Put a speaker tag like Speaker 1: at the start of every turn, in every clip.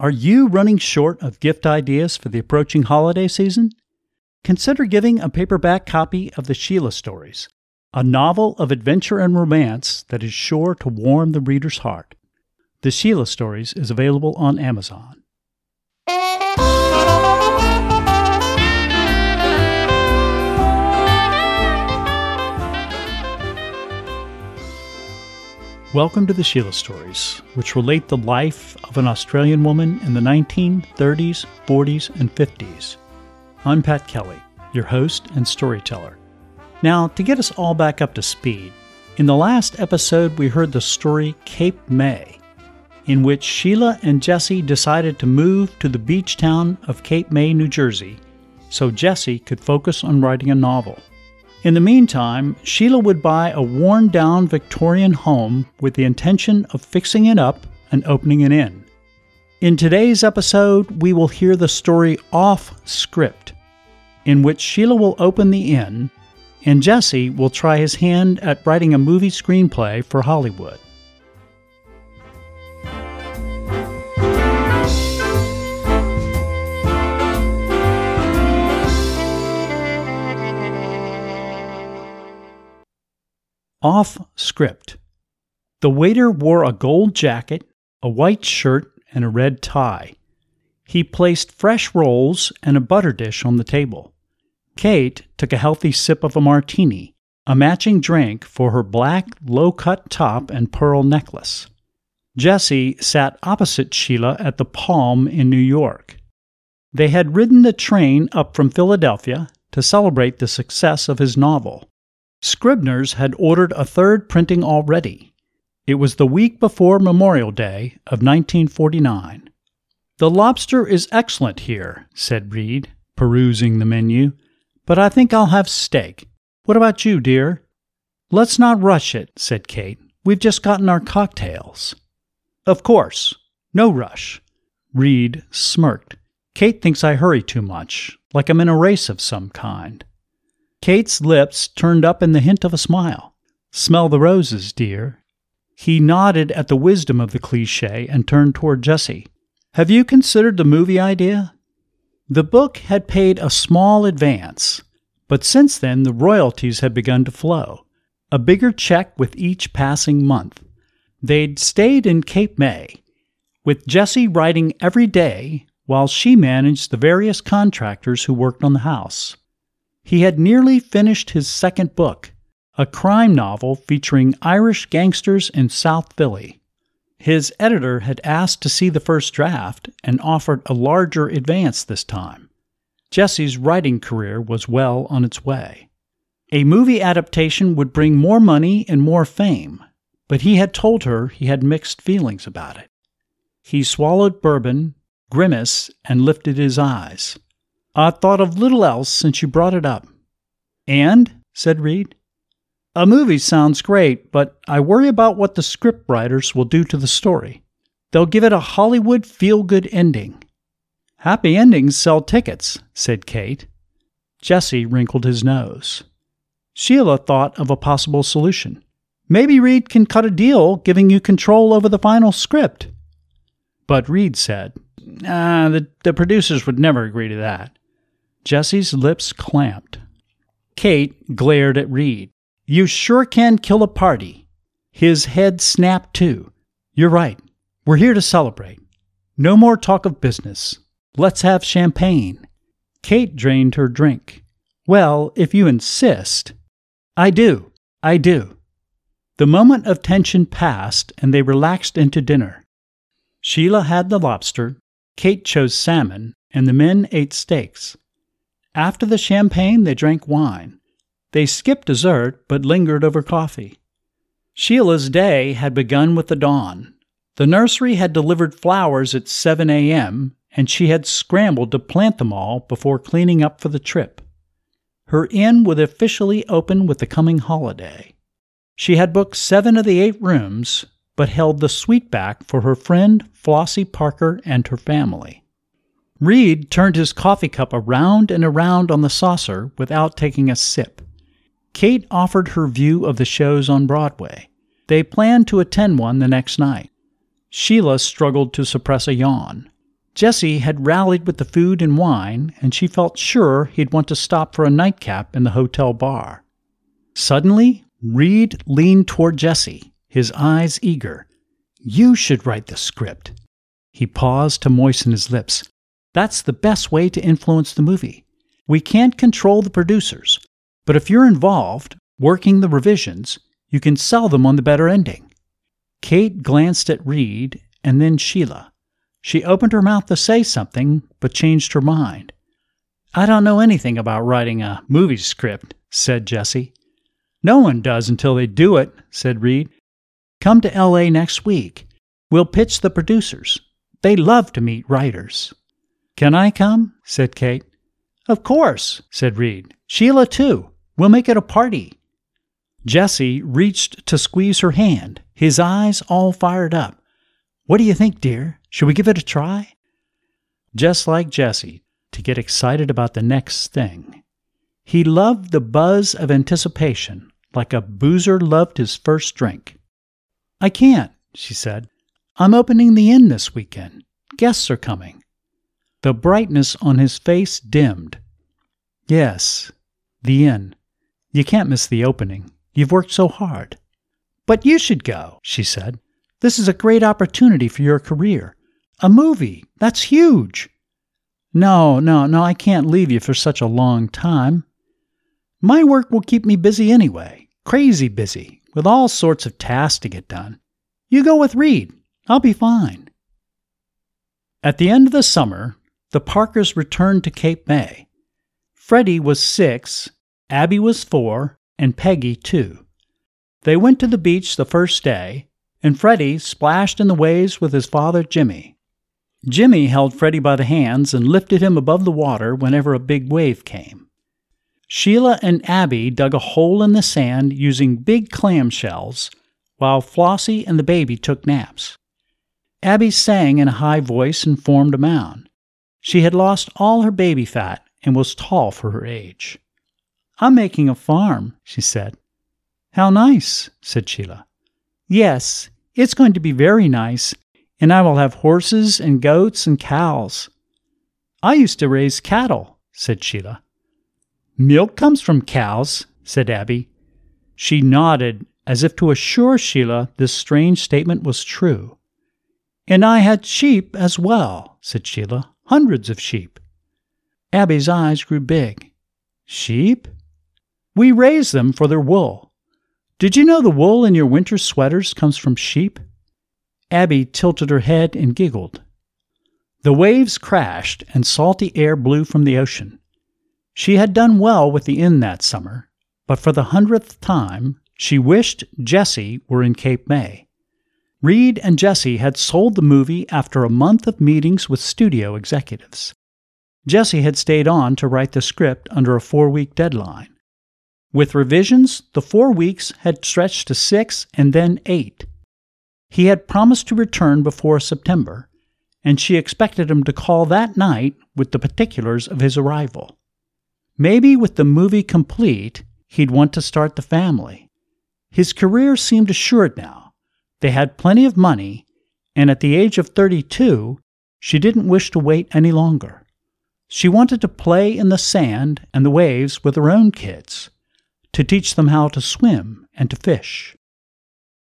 Speaker 1: Are you running short of gift ideas for the approaching holiday season? Consider giving a paperback copy of the Sheila Stories, a novel of adventure and romance that is sure to warm the reader's heart. The Sheila Stories is available on Amazon. Welcome to the Sheila Stories, which relate the life of an Australian woman in the 1930s, 40s, and 50s. I'm Pat Kelly, your host and storyteller. Now, to get us all back up to speed, in the last episode we heard the story Cape May, in which Sheila and Jesse decided to move to the beach town of Cape May, New Jersey, so Jesse could focus on writing a novel. In the meantime, Sheila would buy a worn down Victorian home with the intention of fixing it up and opening an inn. In today's episode, we will hear the story off script, in which Sheila will open the inn and Jesse will try his hand at writing a movie screenplay for Hollywood. Off script. The waiter wore a gold jacket, a white shirt, and a red tie. He placed fresh rolls and a butter dish on the table. Kate took a healthy sip of a martini, a matching drink for her black, low cut top and pearl necklace. Jesse sat opposite Sheila at the Palm in New York. They had ridden the train up from Philadelphia to celebrate the success of his novel. Scribner's had ordered a third printing already. It was the week before Memorial Day of 1949. The lobster is excellent here, said Reed, perusing the menu, but I think I'll have steak. What about you, dear? Let's not rush it, said Kate. We've just gotten our cocktails. Of course. No rush. Reed smirked. Kate thinks I hurry too much, like I'm in a race of some kind. Kate's lips turned up in the hint of a smile. Smell the roses, dear. He nodded at the wisdom of the cliche and turned toward Jesse. Have you considered the movie idea? The book had paid a small advance, but since then the royalties had begun to flow, a bigger check with each passing month. They'd stayed in Cape May, with Jesse writing every day while she managed the various contractors who worked on the house. He had nearly finished his second book, a crime novel featuring Irish gangsters in South Philly. His editor had asked to see the first draft and offered a larger advance this time. Jesse's writing career was well on its way. A movie adaptation would bring more money and more fame, but he had told her he had mixed feelings about it. He swallowed bourbon, grimaced, and lifted his eyes. I thought of little else since you brought it up. And? said Reed. A movie sounds great, but I worry about what the script writers will do to the story. They'll give it a Hollywood feel good ending. Happy endings sell tickets, said Kate. Jesse wrinkled his nose. Sheila thought of a possible solution. Maybe Reed can cut a deal giving you control over the final script. But Reed said, Ah, the, the producers would never agree to that. Jesse's lips clamped. Kate glared at Reed. You sure can kill a party. His head snapped too. You're right. We're here to celebrate. No more talk of business. Let's have champagne. Kate drained her drink. Well, if you insist. I do. I do. The moment of tension passed and they relaxed into dinner. Sheila had the lobster, Kate chose salmon, and the men ate steaks. After the champagne, they drank wine. They skipped dessert, but lingered over coffee. Sheila's day had begun with the dawn. The nursery had delivered flowers at 7 a.m., and she had scrambled to plant them all before cleaning up for the trip. Her inn would officially open with the coming holiday. She had booked seven of the eight rooms, but held the suite back for her friend Flossie Parker and her family. Reed turned his coffee cup around and around on the saucer without taking a sip. Kate offered her view of the shows on Broadway. They planned to attend one the next night. Sheila struggled to suppress a yawn. Jesse had rallied with the food and wine, and she felt sure he'd want to stop for a nightcap in the hotel bar. Suddenly, Reed leaned toward Jesse, his eyes eager. You should write the script. He paused to moisten his lips. That's the best way to influence the movie. We can't control the producers, but if you're involved, working the revisions, you can sell them on the better ending. Kate glanced at Reed and then Sheila. She opened her mouth to say something, but changed her mind. I don't know anything about writing a movie script, said Jesse. No one does until they do it, said Reed. Come to LA next week. We'll pitch the producers. They love to meet writers. Can I come? said Kate. Of course, said Reed. Sheila, too. We'll make it a party. Jesse reached to squeeze her hand, his eyes all fired up. What do you think, dear? Should we give it a try? Just like Jesse, to get excited about the next thing. He loved the buzz of anticipation, like a boozer loved his first drink. I can't, she said. I'm opening the inn this weekend. Guests are coming. The brightness on his face dimmed. Yes, the inn. You can't miss the opening. You've worked so hard. But you should go, she said. This is a great opportunity for your career. A movie. That's huge. No, no, no, I can't leave you for such a long time. My work will keep me busy anyway, crazy busy, with all sorts of tasks to get done. You go with Reed. I'll be fine. At the end of the summer, the Parkers returned to Cape May. Freddie was six, Abby was four, and Peggy two. They went to the beach the first day, and Freddie splashed in the waves with his father Jimmy. Jimmy held Freddie by the hands and lifted him above the water whenever a big wave came. Sheila and Abby dug a hole in the sand using big clam shells, while Flossie and the baby took naps. Abby sang in a high voice and formed a mound. She had lost all her baby fat and was tall for her age. I'm making a farm, she said. How nice, said Sheila. Yes, it's going to be very nice, and I will have horses and goats and cows. I used to raise cattle, said Sheila. Milk comes from cows, said Abby. She nodded as if to assure Sheila this strange statement was true. And I had sheep as well, said Sheila. Hundreds of sheep. Abby's eyes grew big. Sheep? We raise them for their wool. Did you know the wool in your winter sweaters comes from sheep? Abby tilted her head and giggled. The waves crashed and salty air blew from the ocean. She had done well with the inn that summer, but for the hundredth time she wished Jesse were in Cape May. Reed and Jesse had sold the movie after a month of meetings with studio executives. Jesse had stayed on to write the script under a four week deadline. With revisions, the four weeks had stretched to six and then eight. He had promised to return before September, and she expected him to call that night with the particulars of his arrival. Maybe with the movie complete, he'd want to start the family. His career seemed assured now. They had plenty of money, and at the age of 32, she didn't wish to wait any longer. She wanted to play in the sand and the waves with her own kids, to teach them how to swim and to fish.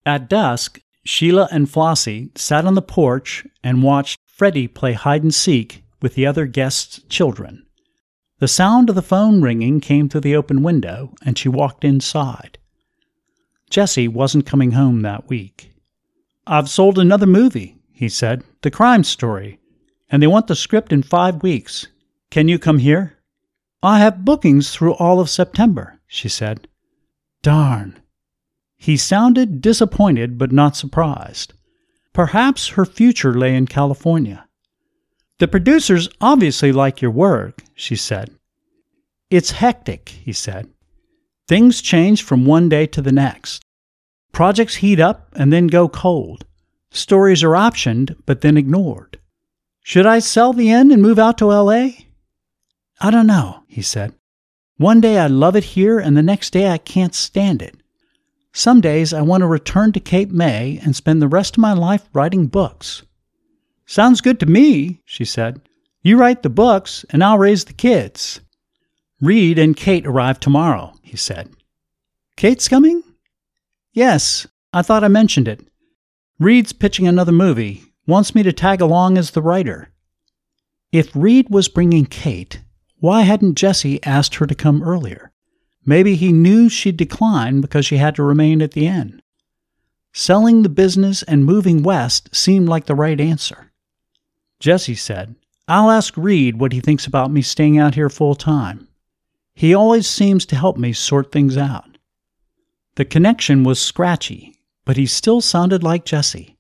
Speaker 1: At dusk, Sheila and Flossie sat on the porch and watched Freddie play hide and seek with the other guests' children. The sound of the phone ringing came through the open window, and she walked inside. Jesse wasn't coming home that week. I've sold another movie, he said, The Crime Story, and they want the script in five weeks. Can you come here? I have bookings through all of September, she said. Darn. He sounded disappointed but not surprised. Perhaps her future lay in California. The producers obviously like your work, she said. It's hectic, he said. Things change from one day to the next. Projects heat up and then go cold. Stories are optioned but then ignored. Should I sell the inn and move out to LA? I don't know, he said. One day I love it here and the next day I can't stand it. Some days I want to return to Cape May and spend the rest of my life writing books. Sounds good to me, she said. You write the books, and I'll raise the kids. Reed and Kate arrive tomorrow, he said. Kate's coming? Yes, I thought I mentioned it. Reed's pitching another movie, wants me to tag along as the writer. If Reed was bringing Kate, why hadn't Jesse asked her to come earlier? Maybe he knew she'd decline because she had to remain at the inn. Selling the business and moving west seemed like the right answer. Jesse said, I'll ask Reed what he thinks about me staying out here full time. He always seems to help me sort things out. The connection was scratchy, but he still sounded like Jesse.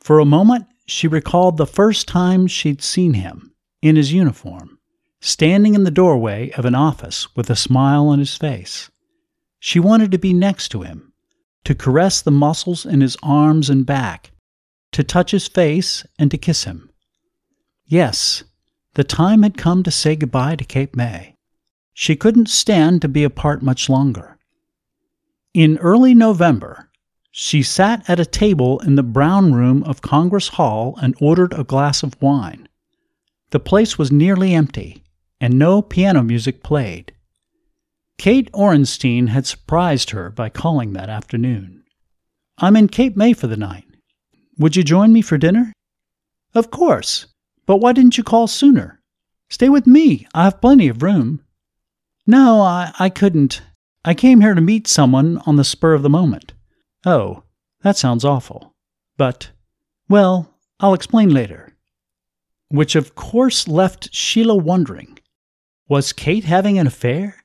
Speaker 1: For a moment, she recalled the first time she'd seen him, in his uniform, standing in the doorway of an office with a smile on his face. She wanted to be next to him, to caress the muscles in his arms and back, to touch his face and to kiss him. Yes, the time had come to say goodbye to Cape May. She couldn't stand to be apart much longer. In early November, she sat at a table in the brown room of Congress Hall and ordered a glass of wine. The place was nearly empty, and no piano music played. Kate Orenstein had surprised her by calling that afternoon. I'm in Cape May for the night. Would you join me for dinner? Of course. But why didn't you call sooner? Stay with me. I have plenty of room. No, I, I couldn't. I came here to meet someone on the spur of the moment. Oh, that sounds awful. But, well, I'll explain later. Which of course left Sheila wondering was Kate having an affair?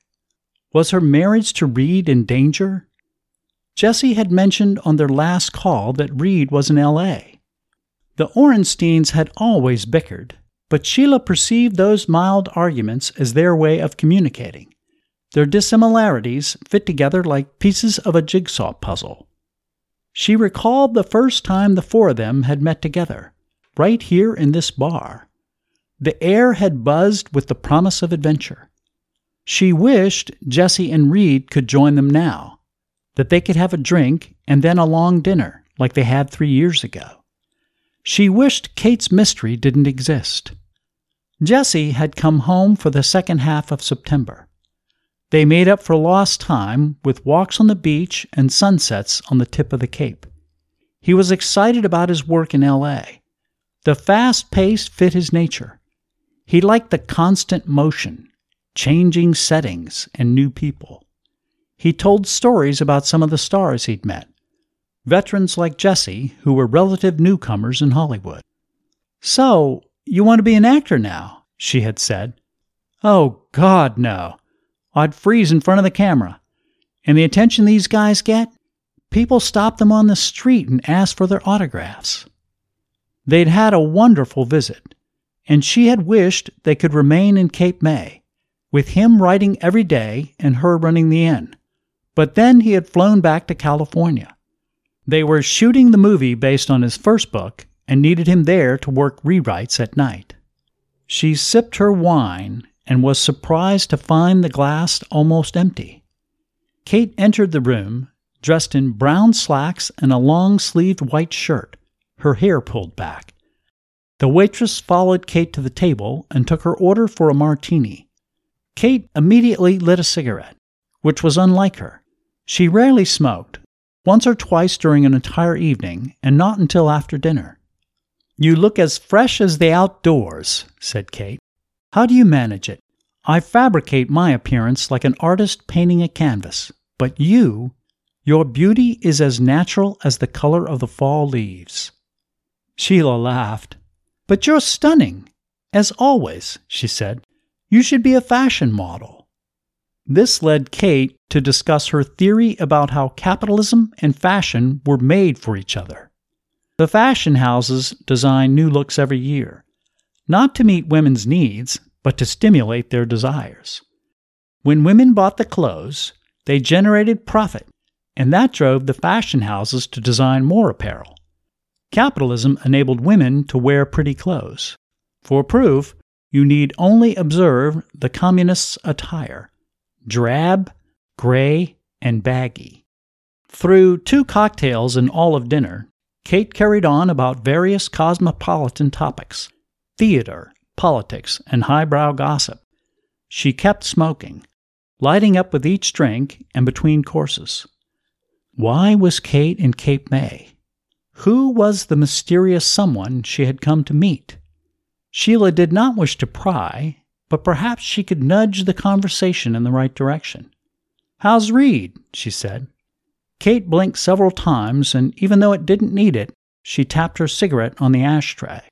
Speaker 1: Was her marriage to Reed in danger? Jesse had mentioned on their last call that Reed was in L.A. The Orensteins had always bickered, but Sheila perceived those mild arguments as their way of communicating. Their dissimilarities fit together like pieces of a jigsaw puzzle. She recalled the first time the four of them had met together, right here in this bar. The air had buzzed with the promise of adventure. She wished Jesse and Reed could join them now, that they could have a drink and then a long dinner like they had three years ago. She wished Kate's mystery didn't exist. Jesse had come home for the second half of September. They made up for lost time with walks on the beach and sunsets on the tip of the Cape. He was excited about his work in L.A. The fast pace fit his nature. He liked the constant motion, changing settings, and new people. He told stories about some of the stars he'd met, veterans like Jesse, who were relative newcomers in Hollywood. So, you want to be an actor now? she had said. Oh, God, no. I'd freeze in front of the camera. And the attention these guys get? People stop them on the street and ask for their autographs. They'd had a wonderful visit, and she had wished they could remain in Cape May with him writing every day and her running the inn. But then he had flown back to California. They were shooting the movie based on his first book and needed him there to work rewrites at night. She sipped her wine and was surprised to find the glass almost empty. Kate entered the room, dressed in brown slacks and a long sleeved white shirt, her hair pulled back. The waitress followed Kate to the table and took her order for a martini. Kate immediately lit a cigarette, which was unlike her. She rarely smoked, once or twice during an entire evening, and not until after dinner. You look as fresh as the outdoors, said Kate. How do you manage it? I fabricate my appearance like an artist painting a canvas, but you, your beauty is as natural as the color of the fall leaves. Sheila laughed. But you're stunning, as always, she said. You should be a fashion model. This led Kate to discuss her theory about how capitalism and fashion were made for each other. The fashion houses design new looks every year, not to meet women's needs, but to stimulate their desires. When women bought the clothes, they generated profit, and that drove the fashion houses to design more apparel. Capitalism enabled women to wear pretty clothes. For proof, you need only observe the communists' attire drab, gray, and baggy. Through two cocktails and all of dinner, Kate carried on about various cosmopolitan topics theater, politics, and highbrow gossip. She kept smoking, lighting up with each drink and between courses. Why was Kate in Cape May? Who was the mysterious someone she had come to meet? Sheila did not wish to pry, but perhaps she could nudge the conversation in the right direction. How's Reed? she said. Kate blinked several times, and even though it didn't need it, she tapped her cigarette on the ashtray.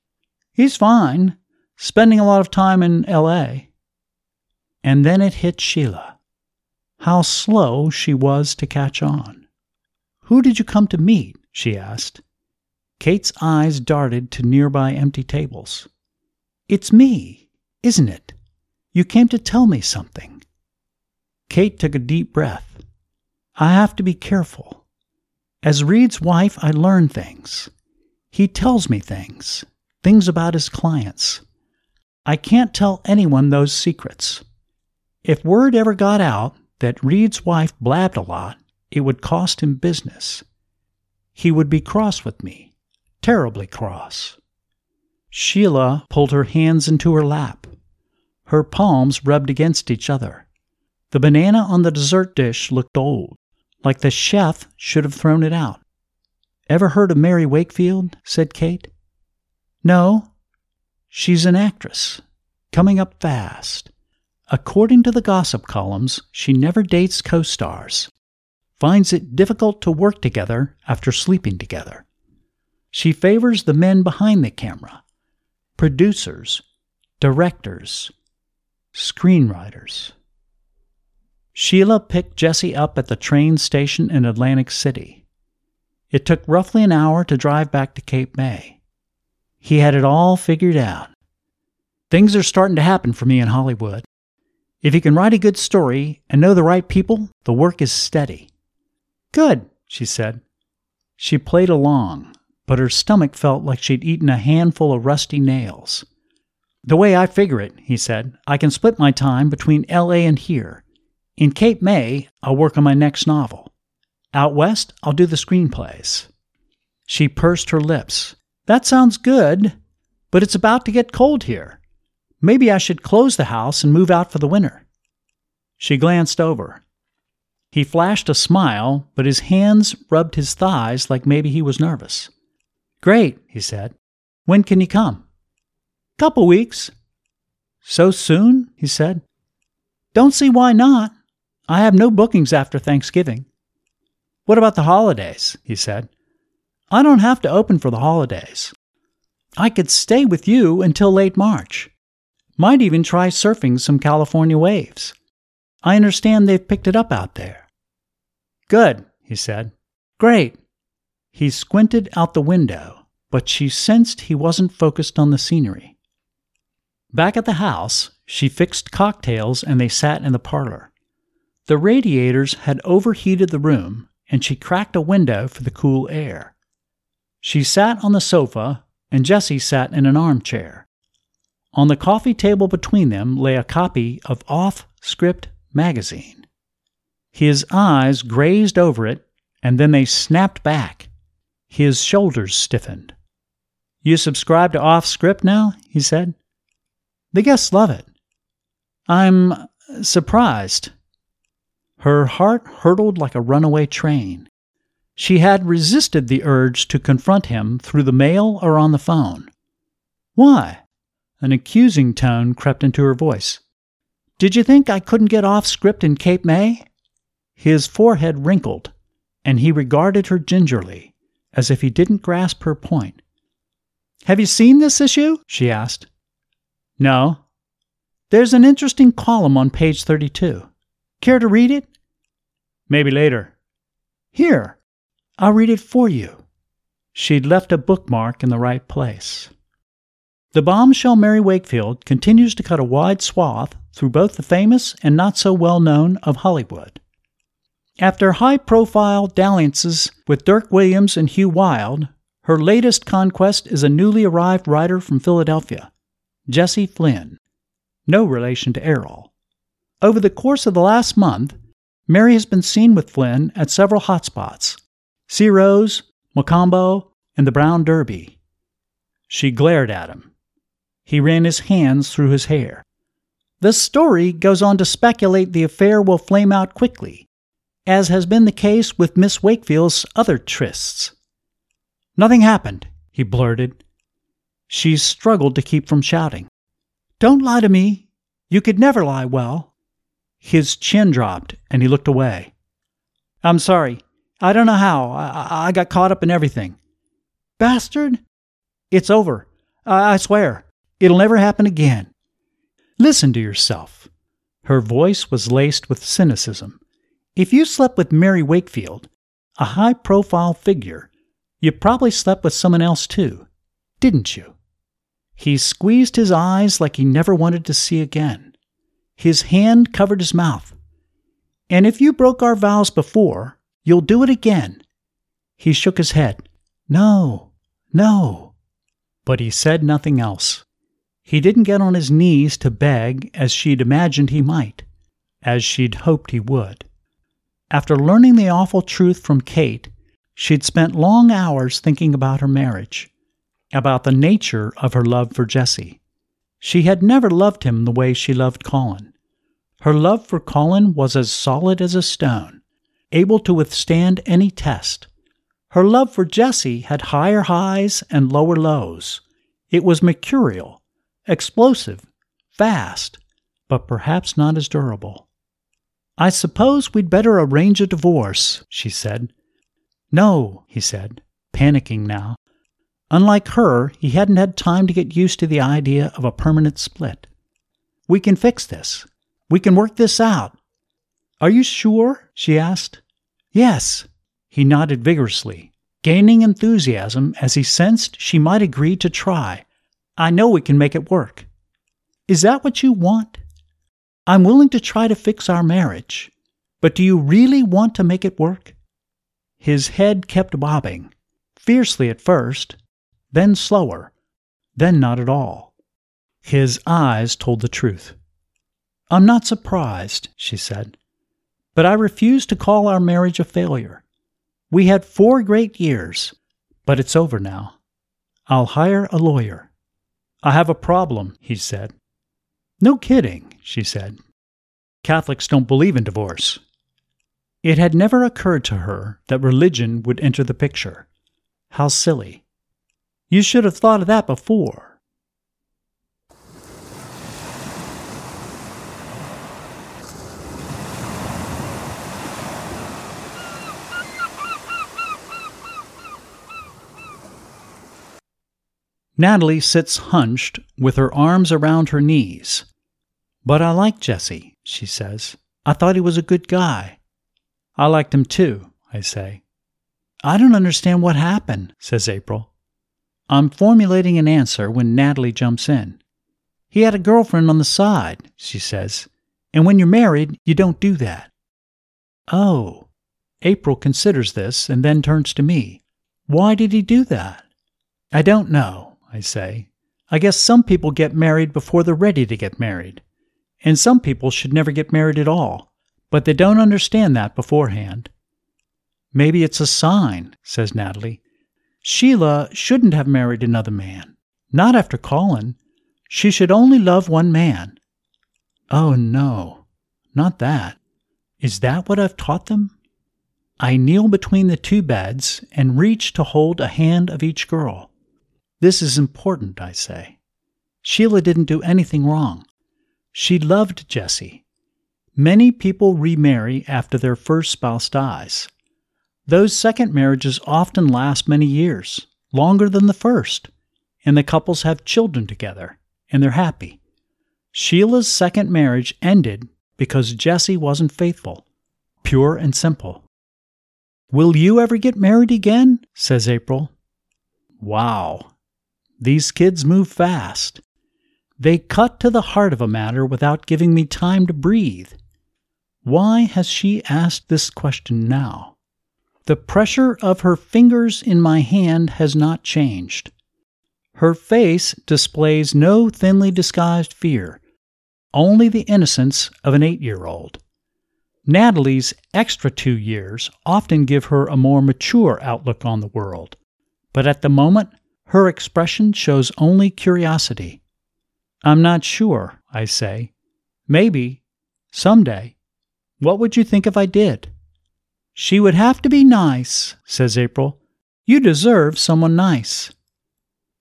Speaker 1: He's fine, spending a lot of time in L.A. And then it hit Sheila. How slow she was to catch on. Who did you come to meet? she asked. Kate's eyes darted to nearby empty tables. It's me, isn't it? You came to tell me something. Kate took a deep breath. I have to be careful. As Reed's wife, I learn things. He tells me things, things about his clients. I can't tell anyone those secrets. If word ever got out that Reed's wife blabbed a lot, it would cost him business. He would be cross with me, terribly cross. Sheila pulled her hands into her lap. Her palms rubbed against each other. The banana on the dessert dish looked old like the chef should have thrown it out. Ever heard of Mary Wakefield? said Kate. No. She's an actress, coming up fast. According to the gossip columns, she never dates co stars, finds it difficult to work together after sleeping together. She favors the men behind the camera producers, directors, screenwriters. Sheila picked Jesse up at the train station in Atlantic City. It took roughly an hour to drive back to Cape May. He had it all figured out. Things are starting to happen for me in Hollywood. If you can write a good story and know the right people, the work is steady. Good, she said. She played along, but her stomach felt like she'd eaten a handful of rusty nails. The way I figure it, he said, I can split my time between LA and here in Cape May, I'll work on my next novel. Out west, I'll do the screenplays. She pursed her lips. That sounds good, but it's about to get cold here. Maybe I should close the house and move out for the winter. She glanced over. He flashed a smile, but his hands rubbed his thighs like maybe he was nervous. Great, he said. When can you come? Couple weeks. So soon? he said. Don't see why not. I have no bookings after Thanksgiving. What about the holidays? he said. I don't have to open for the holidays. I could stay with you until late March. Might even try surfing some California waves. I understand they've picked it up out there. Good, he said. Great. He squinted out the window, but she sensed he wasn't focused on the scenery. Back at the house, she fixed cocktails and they sat in the parlor. The radiators had overheated the room, and she cracked a window for the cool air. She sat on the sofa, and Jesse sat in an armchair. On the coffee table between them lay a copy of Off Script magazine. His eyes grazed over it, and then they snapped back. His shoulders stiffened. You subscribe to Off Script now? he said. The guests love it. I'm surprised. Her heart hurtled like a runaway train. She had resisted the urge to confront him through the mail or on the phone. Why? An accusing tone crept into her voice. Did you think I couldn't get off script in Cape May? His forehead wrinkled, and he regarded her gingerly, as if he didn't grasp her point. Have you seen this issue? she asked. No. There's an interesting column on page 32. Care to read it? Maybe later. Here, I'll read it for you. She'd left a bookmark in the right place. The bombshell Mary Wakefield continues to cut a wide swath through both the famous and not so well known of Hollywood. After high profile dalliances with Dirk Williams and Hugh Wilde, her latest conquest is a newly arrived writer from Philadelphia, Jesse Flynn, no relation to Errol. Over the course of the last month, Mary has been seen with Flynn at several hotspots Ciro's, Mocambo, and the brown derby. She glared at him. He ran his hands through his hair. The story goes on to speculate the affair will flame out quickly, as has been the case with Miss Wakefield's other trysts. Nothing happened, he blurted. She struggled to keep from shouting. Don't lie to me. You could never lie well. His chin dropped, and he looked away. I'm sorry. I don't know how. I, I got caught up in everything. Bastard! It's over. I, I swear. It'll never happen again. Listen to yourself. Her voice was laced with cynicism. If you slept with Mary Wakefield, a high profile figure, you probably slept with someone else too, didn't you? He squeezed his eyes like he never wanted to see again. His hand covered his mouth. And if you broke our vows before, you'll do it again. He shook his head. No, no. But he said nothing else. He didn't get on his knees to beg as she'd imagined he might, as she'd hoped he would. After learning the awful truth from Kate, she'd spent long hours thinking about her marriage, about the nature of her love for Jesse. She had never loved him the way she loved Colin. Her love for Colin was as solid as a stone, able to withstand any test. Her love for Jesse had higher highs and lower lows. It was mercurial, explosive, fast, but perhaps not as durable. I suppose we'd better arrange a divorce, she said. No, he said, panicking now. Unlike her, he hadn't had time to get used to the idea of a permanent split. We can fix this. We can work this out. Are you sure? she asked. Yes. He nodded vigorously, gaining enthusiasm as he sensed she might agree to try, I know we can make it work. Is that what you want? I'm willing to try to fix our marriage, but do you really want to make it work? His head kept bobbing, fiercely at first, then slower, then not at all. His eyes told the truth. I'm not surprised, she said, but I refuse to call our marriage a failure. We had four great years, but it's over now. I'll hire a lawyer. I have a problem, he said. No kidding, she said. Catholics don't believe in divorce. It had never occurred to her that religion would enter the picture. How silly. You should have thought of that before. Natalie sits hunched with her arms around her knees. But I like Jesse, she says. I thought he was a good guy. I liked him too, I say. I don't understand what happened, says April. I'm formulating an answer when Natalie jumps in. He had a girlfriend on the side, she says, and when you're married, you don't do that. Oh. April considers this and then turns to me. Why did he do that? I don't know. I say. I guess some people get married before they're ready to get married. And some people should never get married at all, but they don't understand that beforehand. Maybe it's a sign, says Natalie. Sheila shouldn't have married another man. Not after Colin. She should only love one man. Oh, no, not that. Is that what I've taught them? I kneel between the two beds and reach to hold a hand of each girl. This is important, I say. Sheila didn't do anything wrong. She loved Jesse. Many people remarry after their first spouse dies. Those second marriages often last many years, longer than the first, and the couples have children together, and they're happy. Sheila's second marriage ended because Jesse wasn't faithful, pure and simple. Will you ever get married again? says April. Wow, these kids move fast. They cut to the heart of a matter without giving me time to breathe. Why has she asked this question now? The pressure of her fingers in my hand has not changed. Her face displays no thinly disguised fear, only the innocence of an eight year old. Natalie's extra two years often give her a more mature outlook on the world but at the moment, her expression shows only curiosity. I'm not sure, I say. Maybe, someday. What would you think if I did? She would have to be nice, says April. You deserve someone nice.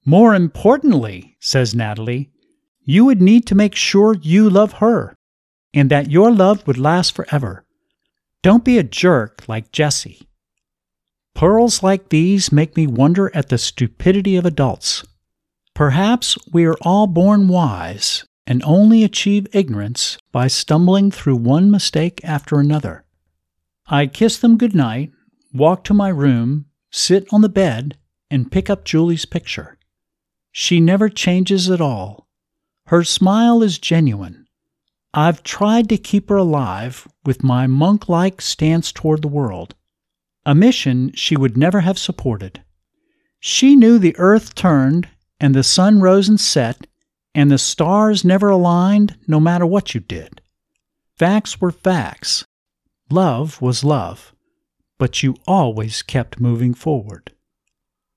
Speaker 1: More importantly, says Natalie, you would need to make sure you love her and that your love would last forever. Don't be a jerk like Jesse. Pearls like these make me wonder at the stupidity of adults. Perhaps we are all born wise and only achieve ignorance by stumbling through one mistake after another. I kiss them good night, walk to my room, sit on the bed, and pick up Julie's picture. She never changes at all. Her smile is genuine. I've tried to keep her alive with my monk like stance toward the world a mission she would never have supported. She knew the earth turned, and the sun rose and set, and the stars never aligned no matter what you did. Facts were facts. Love was love. But you always kept moving forward.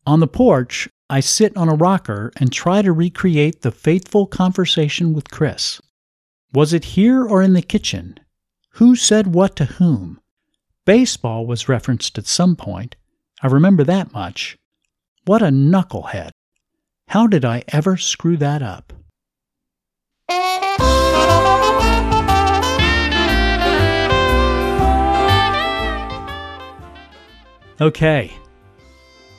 Speaker 1: On the porch, I sit on a rocker and try to recreate the fateful conversation with Chris. Was it here or in the kitchen? Who said what to whom? Baseball was referenced at some point. I remember that much. What a knucklehead. How did I ever screw that up? Okay.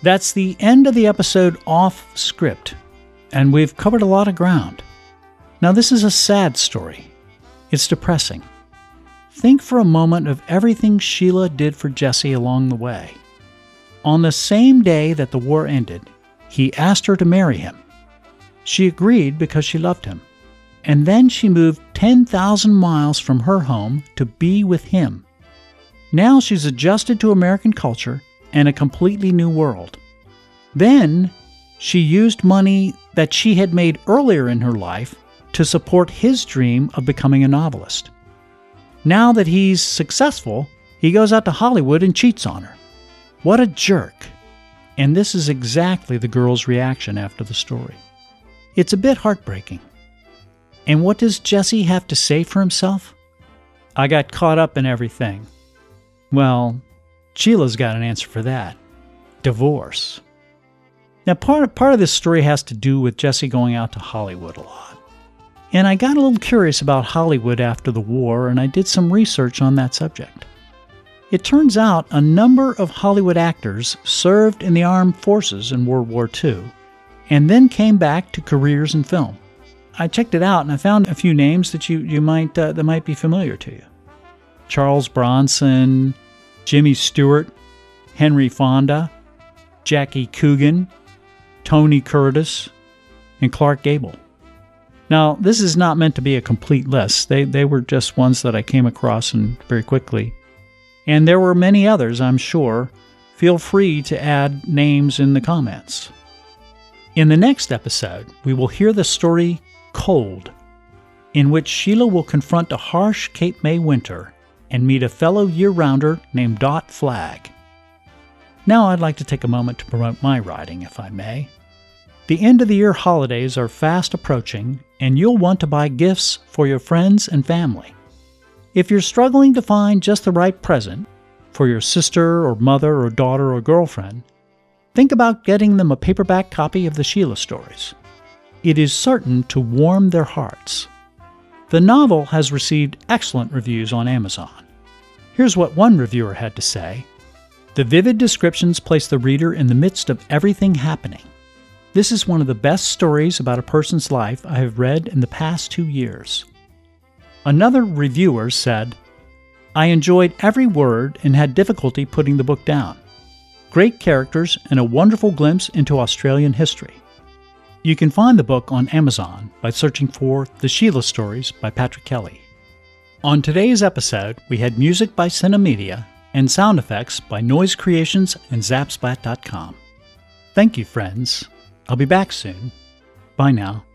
Speaker 1: That's the end of the episode off script, and we've covered a lot of ground. Now, this is a sad story. It's depressing. Think for a moment of everything Sheila did for Jesse along the way. On the same day that the war ended, he asked her to marry him. She agreed because she loved him. And then she moved 10,000 miles from her home to be with him. Now she's adjusted to American culture and a completely new world. Then she used money that she had made earlier in her life to support his dream of becoming a novelist. Now that he's successful, he goes out to Hollywood and cheats on her. What a jerk. And this is exactly the girl's reaction after the story. It's a bit heartbreaking. And what does Jesse have to say for himself? I got caught up in everything. Well, Sheila's got an answer for that divorce. Now, part, part of this story has to do with Jesse going out to Hollywood a lot. And I got a little curious about Hollywood after the war, and I did some research on that subject. It turns out a number of Hollywood actors served in the armed forces in World War II and then came back to careers in film. I checked it out and I found a few names that you, you might uh, that might be familiar to you. Charles Bronson, Jimmy Stewart, Henry Fonda, Jackie Coogan, Tony Curtis, and Clark Gable. Now, this is not meant to be a complete list. They, they were just ones that I came across and very quickly. And there were many others, I'm sure. Feel free to add names in the comments. In the next episode, we will hear the story Cold, in which Sheila will confront a harsh Cape May winter and meet a fellow year rounder named Dot Flagg. Now, I'd like to take a moment to promote my writing, if I may. The end of the year holidays are fast approaching, and you'll want to buy gifts for your friends and family. If you're struggling to find just the right present for your sister or mother or daughter or girlfriend, think about getting them a paperback copy of the Sheila stories. It is certain to warm their hearts. The novel has received excellent reviews on Amazon. Here's what one reviewer had to say The vivid descriptions place the reader in the midst of everything happening. This is one of the best stories about a person's life I have read in the past two years. Another reviewer said, I enjoyed every word and had difficulty putting the book down. Great characters and a wonderful glimpse into Australian history. You can find the book on Amazon by searching for The Sheila Stories by Patrick Kelly. On today's episode, we had music by Cinemedia and sound effects by Noise Creations and Zapsplat.com. Thank you, friends. I'll be back soon. Bye now.